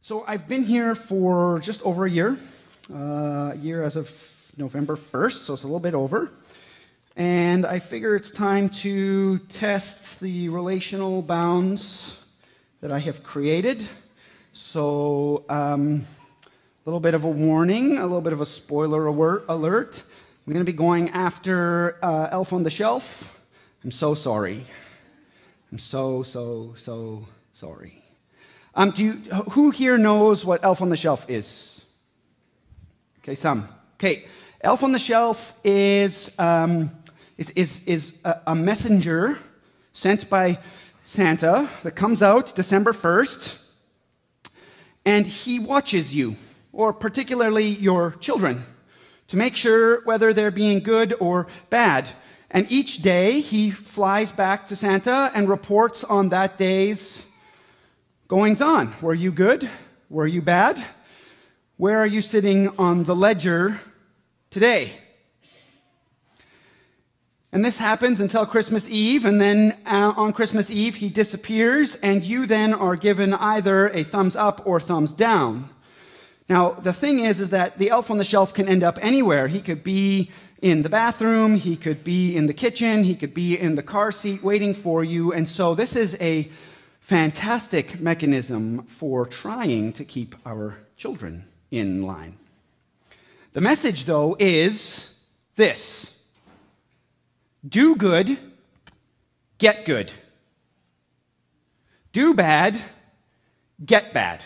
So I've been here for just over a year, uh, a year as of November 1st, so it's a little bit over. And I figure it's time to test the relational bounds that I have created. So, um, a little bit of a warning, a little bit of a spoiler alert. I'm going to be going after uh, Elf on the Shelf. I'm so sorry. I'm so, so, so sorry. Um, do you, who here knows what Elf on the Shelf is? Okay, some. Okay, Elf on the Shelf is, um, is, is, is a, a messenger sent by Santa that comes out December 1st, and he watches you, or particularly your children, to make sure whether they're being good or bad. And each day he flies back to Santa and reports on that day's goings on. Were you good? Were you bad? Where are you sitting on the ledger today? And this happens until Christmas Eve, and then uh, on Christmas Eve, he disappears, and you then are given either a thumbs up or thumbs down. Now, the thing is, is that the elf on the shelf can end up anywhere. He could be in the bathroom, he could be in the kitchen, he could be in the car seat waiting for you, and so this is a fantastic mechanism for trying to keep our children in line. The message, though, is this do good, get good. Do bad, get bad.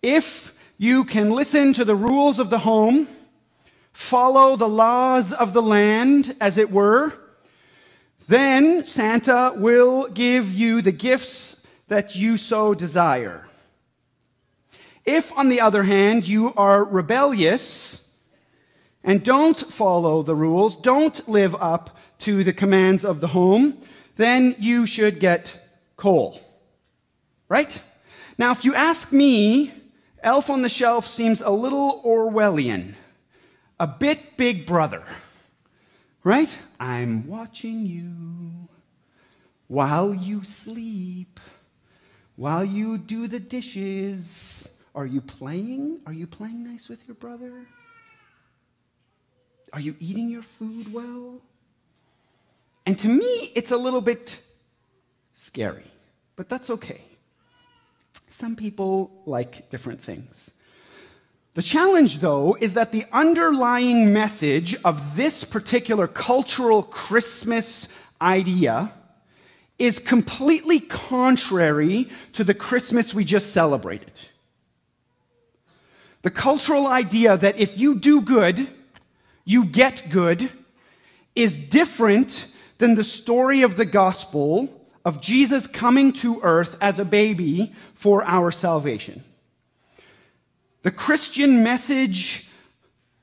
If you can listen to the rules of the home, follow the laws of the land, as it were, then Santa will give you the gifts that you so desire. If, on the other hand, you are rebellious and don't follow the rules, don't live up to the commands of the home, then you should get coal. Right? Now, if you ask me, Elf on the Shelf seems a little Orwellian, a bit big brother. Right? I'm watching you while you sleep, while you do the dishes. Are you playing? Are you playing nice with your brother? Are you eating your food well? And to me, it's a little bit scary, but that's okay. Some people like different things. The challenge, though, is that the underlying message of this particular cultural Christmas idea is completely contrary to the Christmas we just celebrated. The cultural idea that if you do good, you get good is different than the story of the gospel of Jesus coming to earth as a baby for our salvation. The Christian message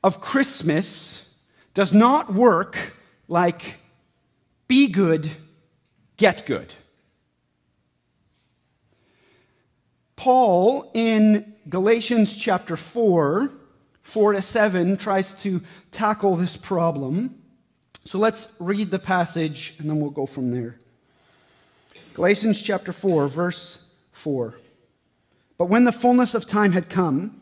of Christmas does not work like be good, get good. Paul in Galatians chapter 4, 4 to 7, tries to tackle this problem. So let's read the passage and then we'll go from there. Galatians chapter 4, verse 4. But when the fullness of time had come,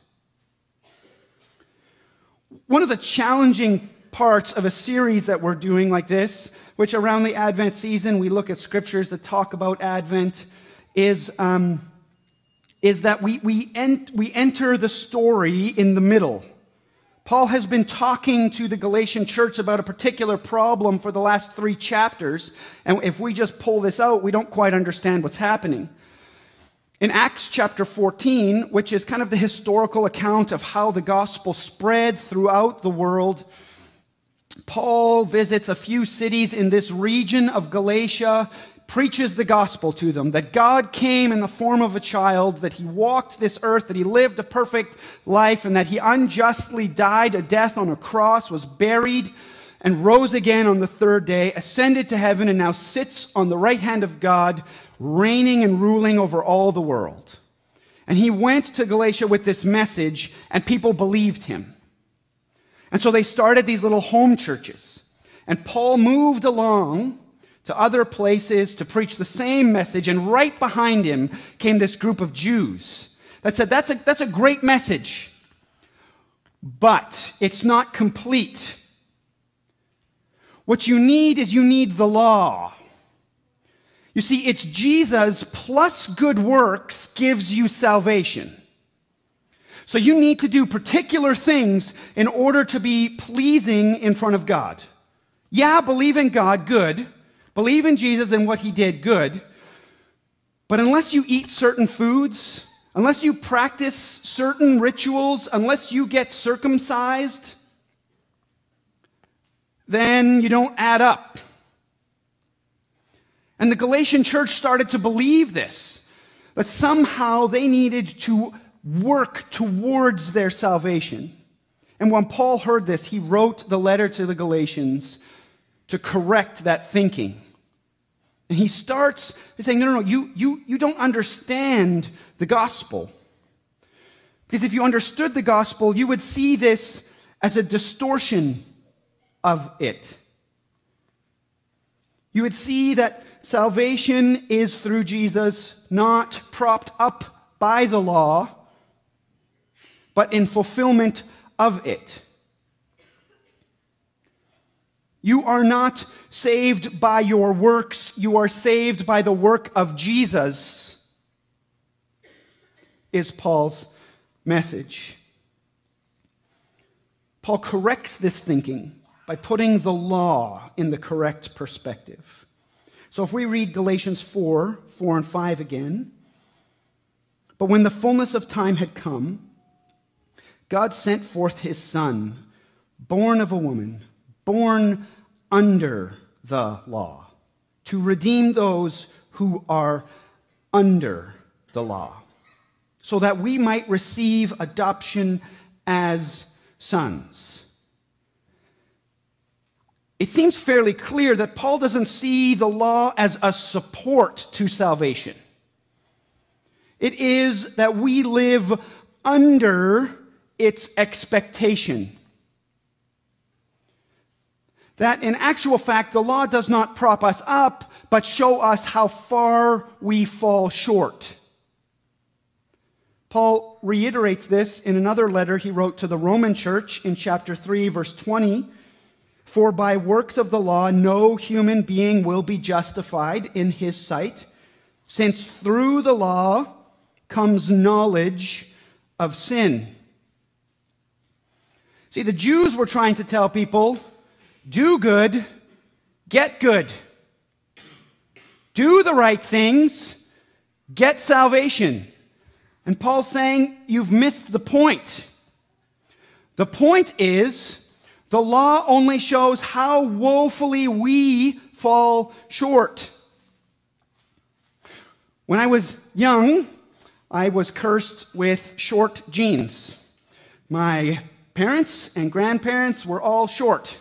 One of the challenging parts of a series that we're doing like this, which around the Advent season we look at scriptures that talk about Advent, is, um, is that we, we, ent- we enter the story in the middle. Paul has been talking to the Galatian church about a particular problem for the last three chapters, and if we just pull this out, we don't quite understand what's happening. In Acts chapter 14, which is kind of the historical account of how the gospel spread throughout the world, Paul visits a few cities in this region of Galatia, preaches the gospel to them that God came in the form of a child, that he walked this earth, that he lived a perfect life, and that he unjustly died a death on a cross, was buried, and rose again on the third day, ascended to heaven, and now sits on the right hand of God, reigning and ruling over all the world. And he went to Galatia with this message, and people believed him. And so they started these little home churches. And Paul moved along to other places to preach the same message. And right behind him came this group of Jews that said, that's a, that's a great message, but it's not complete. What you need is you need the law. You see, it's Jesus plus good works gives you salvation. So you need to do particular things in order to be pleasing in front of God. Yeah, believe in God, good. Believe in Jesus and what he did, good. But unless you eat certain foods, unless you practice certain rituals, unless you get circumcised, then you don't add up. And the Galatian church started to believe this, but somehow they needed to work towards their salvation. And when Paul heard this, he wrote the letter to the Galatians to correct that thinking. And he starts by saying, no, no, no, you, you, you don't understand the gospel. Because if you understood the gospel, you would see this as a distortion of it. You would see that salvation is through Jesus, not propped up by the law, but in fulfillment of it. You are not saved by your works, you are saved by the work of Jesus, is Paul's message. Paul corrects this thinking by putting the law in the correct perspective. So if we read Galatians 4 4 and 5 again, but when the fullness of time had come, God sent forth his Son, born of a woman born under the law, to redeem those who are under the law, so that we might receive adoption as sons. It seems fairly clear that Paul doesn't see the law as a support to salvation. It is that we live under its expectation that in actual fact, the law does not prop us up, but show us how far we fall short. Paul reiterates this in another letter he wrote to the Roman church in chapter 3, verse 20. For by works of the law, no human being will be justified in his sight, since through the law comes knowledge of sin. See, the Jews were trying to tell people do good, get good. Do the right things, get salvation. And Paul's saying, you've missed the point. The point is, the law only shows how woefully we fall short. When I was young, I was cursed with short genes. My parents and grandparents were all short.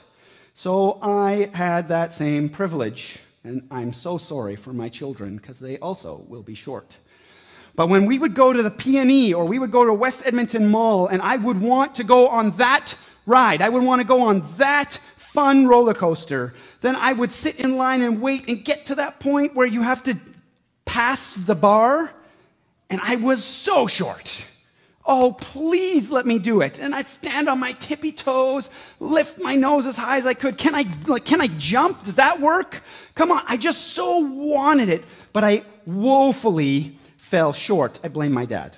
So I had that same privilege, and I'm so sorry for my children because they also will be short. But when we would go to the PNE or we would go to West Edmonton Mall and I would want to go on that ride, I would want to go on that fun roller coaster, then I would sit in line and wait and get to that point where you have to pass the bar, and I was so short. Oh, please let me do it. And I'd stand on my tippy toes, lift my nose as high as I could. Can I, like, can I jump? Does that work? Come on. I just so wanted it, but I woefully fell short. I blame my dad.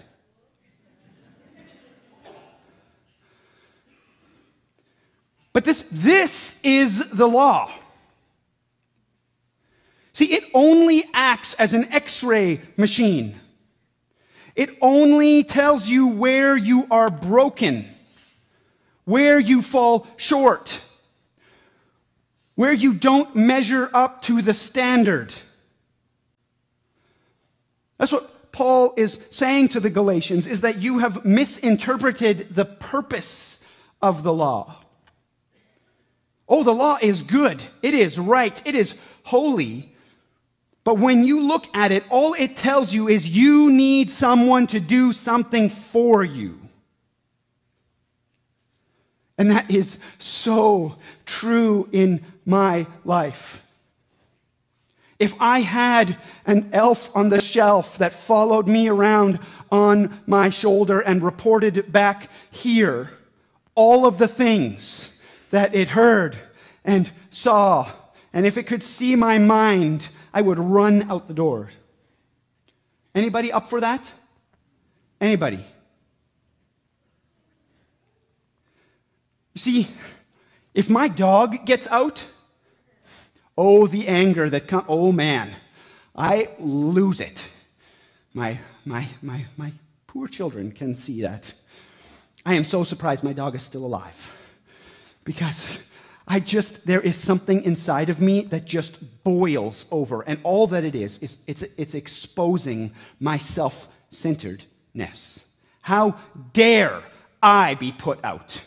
But this, this is the law. See, it only acts as an x-ray machine. It only tells you where you are broken, where you fall short, where you don't measure up to the standard. That's what Paul is saying to the Galatians is that you have misinterpreted the purpose of the law. Oh, the law is good. It is right. It is holy. But when you look at it, all it tells you is you need someone to do something for you. And that is so true in my life. If I had an elf on the shelf that followed me around on my shoulder and reported back here all of the things that it heard and saw, and if it could see my mind, I would run out the door. Anybody up for that? Anybody? You see, if my dog gets out, oh, the anger that comes, oh man, I lose it. My, my, my, my poor children can see that. I am so surprised my dog is still alive because I just, there is something inside of me that just boils over. And all that it is, is it's, it's exposing my self centeredness. How dare I be put out?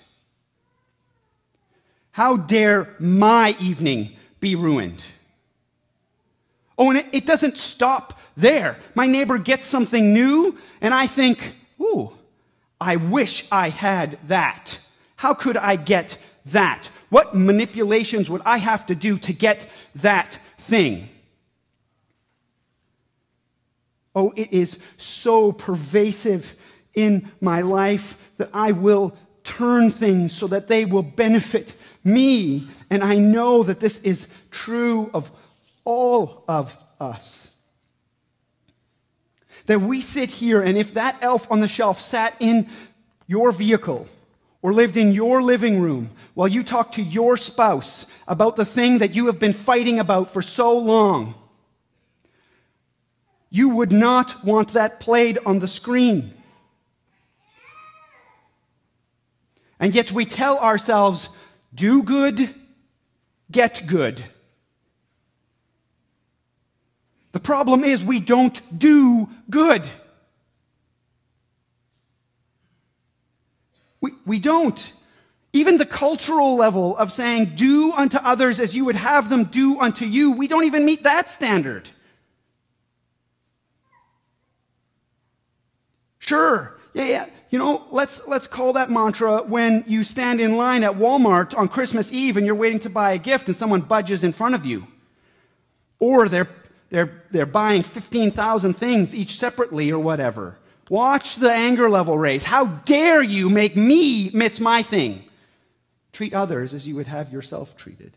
How dare my evening be ruined? Oh, and it, it doesn't stop there. My neighbor gets something new, and I think, ooh, I wish I had that. How could I get that? What manipulations would I have to do to get that thing? Oh, it is so pervasive in my life that I will turn things so that they will benefit me. And I know that this is true of all of us. That we sit here, and if that elf on the shelf sat in your vehicle or lived in your living room while you talk to your spouse about the thing that you have been fighting about for so long, you would not want that played on the screen. And yet we tell ourselves, do good, get good. The problem is we don't do good. We, don't. Even the cultural level of saying, do unto others as you would have them do unto you, we don't even meet that standard. Sure, yeah, yeah. You know, let's, let's call that mantra when you stand in line at Walmart on Christmas Eve and you're waiting to buy a gift and someone budges in front of you. Or they're, they're, they're buying 15,000 things each separately or whatever. Watch the anger level raise. How dare you make me miss my thing? Treat others as you would have yourself treated.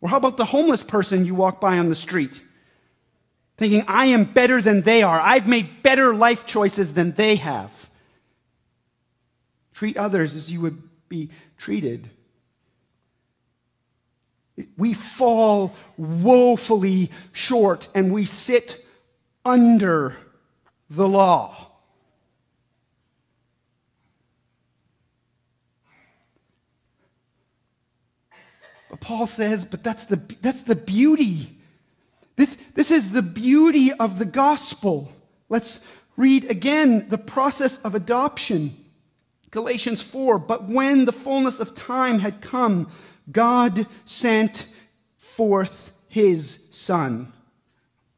Or how about the homeless person you walk by on the street? Thinking, I am better than they are. I've made better life choices than they have. Treat others as you would be treated. We fall woefully short and we sit under the law. But Paul says, but that's the, that's the beauty. This, this is the beauty of the gospel. Let's read again the process of adoption. Galatians 4 But when the fullness of time had come, God sent forth his Son,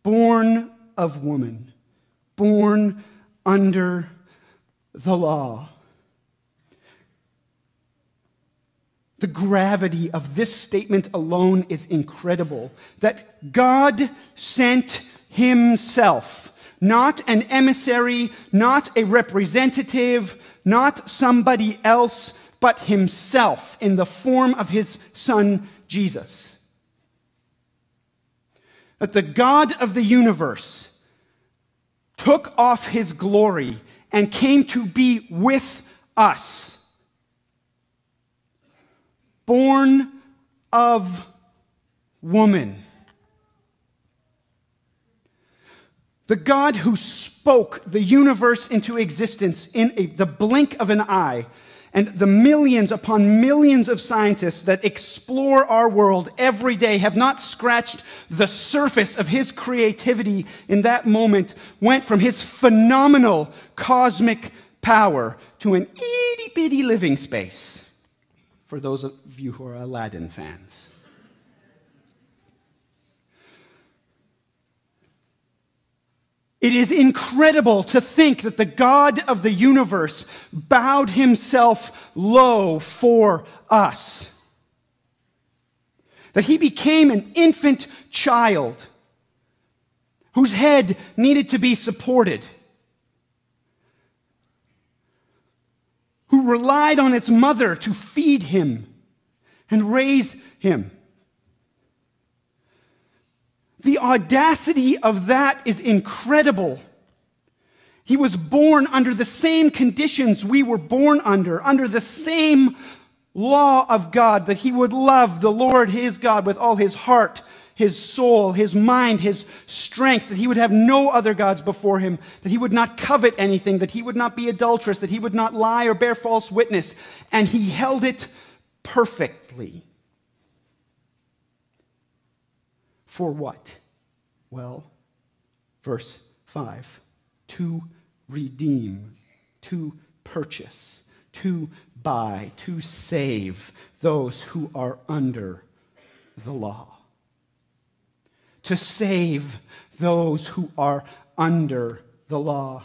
born of woman, born under the law. The gravity of this statement alone is incredible. That God sent Himself not an emissary, not a representative, not somebody else, but himself in the form of his son Jesus. That the God of the universe took off his glory and came to be with us. Born of woman. The God who spoke the universe into existence in a, the blink of an eye and the millions upon millions of scientists that explore our world every day have not scratched the surface of his creativity in that moment, went from his phenomenal cosmic power to an itty bitty living space for those of you who are Aladdin fans. It is incredible to think that the God of the universe bowed himself low for us. That he became an infant child whose head needed to be supported, relied on its mother to feed him and raise him. The audacity of that is incredible. He was born under the same conditions we were born under, under the same law of God, that he would love the Lord his God with all his heart, his soul, his mind, his strength, that he would have no other gods before him, that he would not covet anything, that he would not be adulterous, that he would not lie or bear false witness. And he held it perfectly. For what? Well, verse 5 to redeem, to purchase, to buy, to save those who are under the law. To save those who are under the law.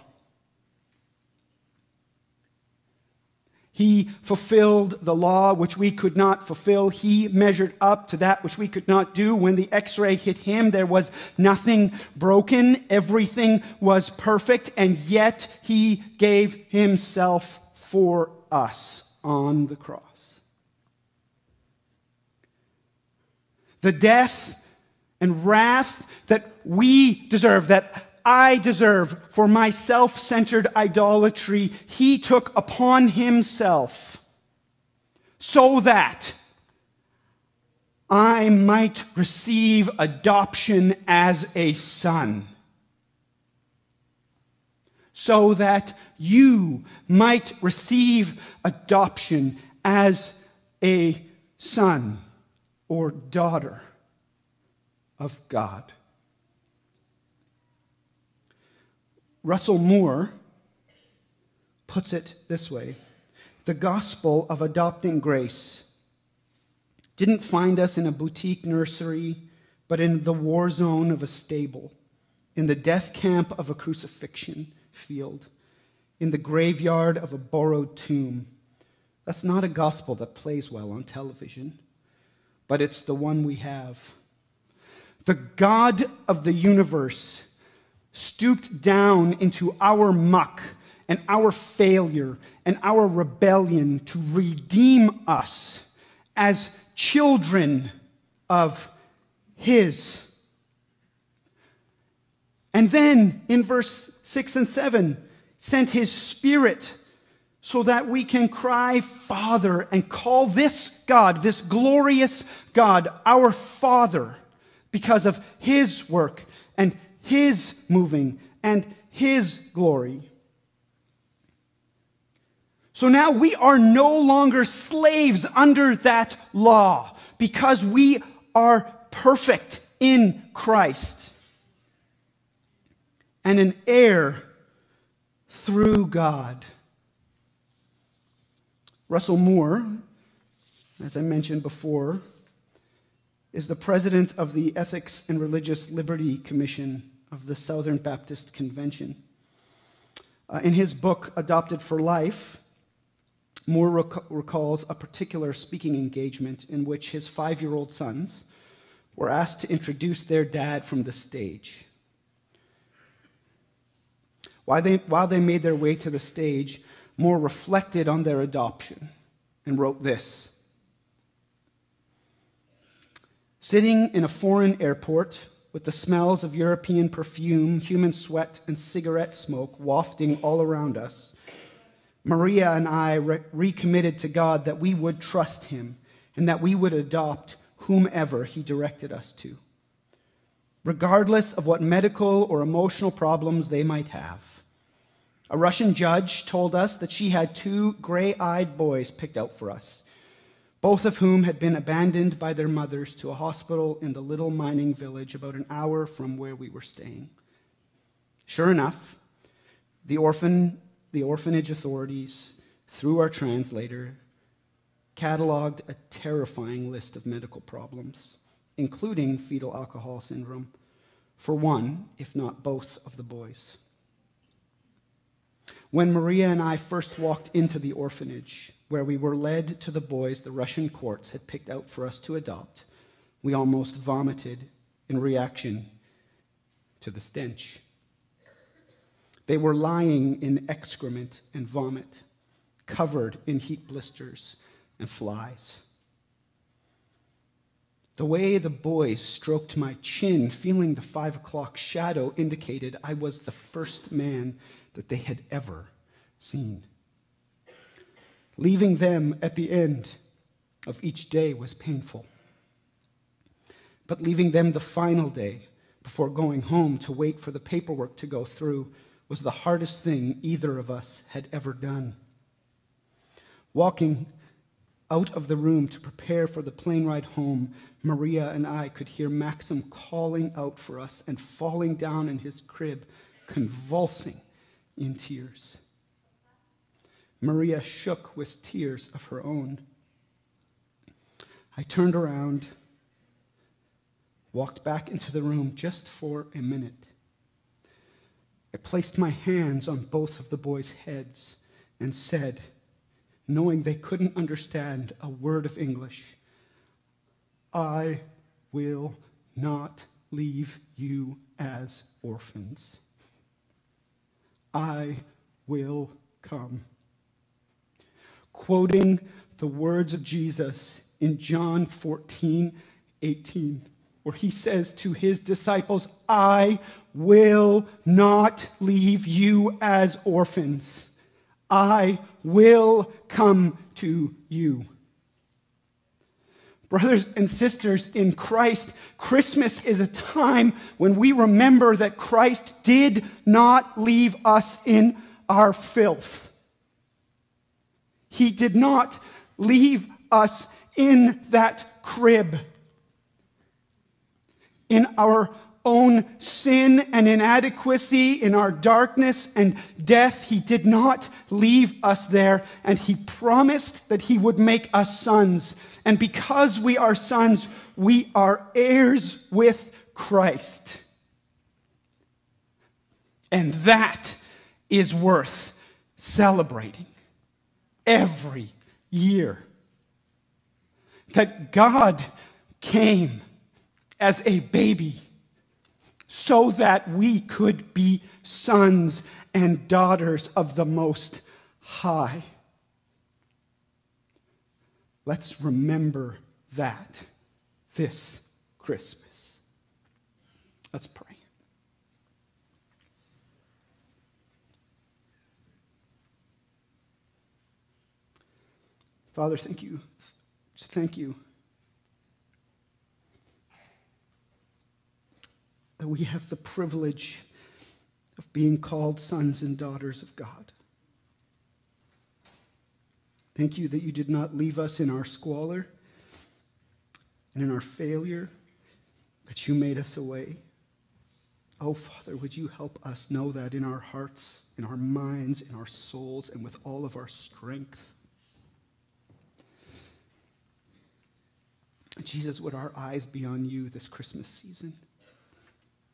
He fulfilled the law which we could not fulfill. He measured up to that which we could not do. When the x ray hit him, there was nothing broken. Everything was perfect. And yet he gave himself for us on the cross. The death and wrath that we deserve, that I deserve for my self centered idolatry, he took upon himself so that I might receive adoption as a son. So that you might receive adoption as a son or daughter of God. Russell Moore puts it this way The gospel of adopting grace didn't find us in a boutique nursery, but in the war zone of a stable, in the death camp of a crucifixion field, in the graveyard of a borrowed tomb. That's not a gospel that plays well on television, but it's the one we have. The God of the universe stooped down into our muck and our failure and our rebellion to redeem us as children of His. And then in verse 6 and 7, sent His Spirit so that we can cry, Father, and call this God, this glorious God, our Father, because of His work and his moving and His glory. So now we are no longer slaves under that law because we are perfect in Christ and an heir through God. Russell Moore, as I mentioned before, is the president of the Ethics and Religious Liberty Commission of the Southern Baptist Convention. Uh, in his book, Adopted for Life, Moore rec- recalls a particular speaking engagement in which his five year old sons were asked to introduce their dad from the stage. While they, while they made their way to the stage, Moore reflected on their adoption and wrote this Sitting in a foreign airport, with the smells of European perfume, human sweat, and cigarette smoke wafting all around us, Maria and I re- recommitted to God that we would trust Him and that we would adopt whomever He directed us to, regardless of what medical or emotional problems they might have. A Russian judge told us that she had two gray eyed boys picked out for us, both of whom had been abandoned by their mothers to a hospital in the little mining village about an hour from where we were staying. Sure enough, the, orphan, the orphanage authorities, through our translator, cataloged a terrifying list of medical problems, including fetal alcohol syndrome, for one, if not both, of the boys. When Maria and I first walked into the orphanage, where we were led to the boys the Russian courts had picked out for us to adopt, we almost vomited in reaction to the stench. They were lying in excrement and vomit, covered in heat blisters and flies. The way the boys stroked my chin, feeling the five o'clock shadow, indicated I was the first man that they had ever seen. Leaving them at the end of each day was painful. But leaving them the final day before going home to wait for the paperwork to go through was the hardest thing either of us had ever done. Walking out of the room to prepare for the plane ride home, Maria and I could hear Maxim calling out for us and falling down in his crib, convulsing in tears. Maria shook with tears of her own. I turned around, walked back into the room just for a minute. I placed my hands on both of the boys' heads and said, knowing they couldn't understand a word of English, I will not leave you as orphans. I will come. Quoting the words of Jesus in John 14, 18, where he says to his disciples, I will not leave you as orphans. I will come to you. Brothers and sisters in Christ, Christmas is a time when we remember that Christ did not leave us in our filth. He did not leave us in that crib, in our own sin and inadequacy, in our darkness and death, He did not leave us there, and He promised that He would make us sons. And because we are sons, we are heirs with Christ. And that is worth celebrating every year. That God came as a baby so that we could be sons and daughters of the Most High. Let's remember that this Christmas. Let's pray. Father, thank you. Thank you we have the privilege of being called sons and daughters of God. Thank you that you did not leave us in our squalor and in our failure, but you made us a way. Oh, Father, would you help us know that in our hearts, in our minds, in our souls, and with all of our strength? Jesus, would our eyes be on you this Christmas season?